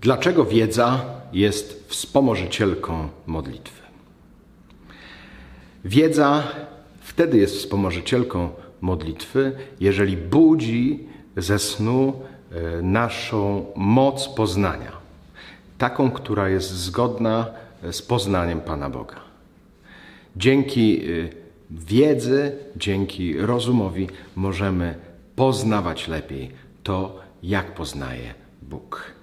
Dlaczego wiedza jest wspomożycielką modlitwy? Wiedza wtedy jest wspomożycielką modlitwy, jeżeli budzi ze snu e, naszą moc poznania, taką, która jest zgodna e, z poznaniem Pana Boga. Dzięki e, wiedzy, dzięki rozumowi możemy poznawać lepiej to, jak poznaje Bóg.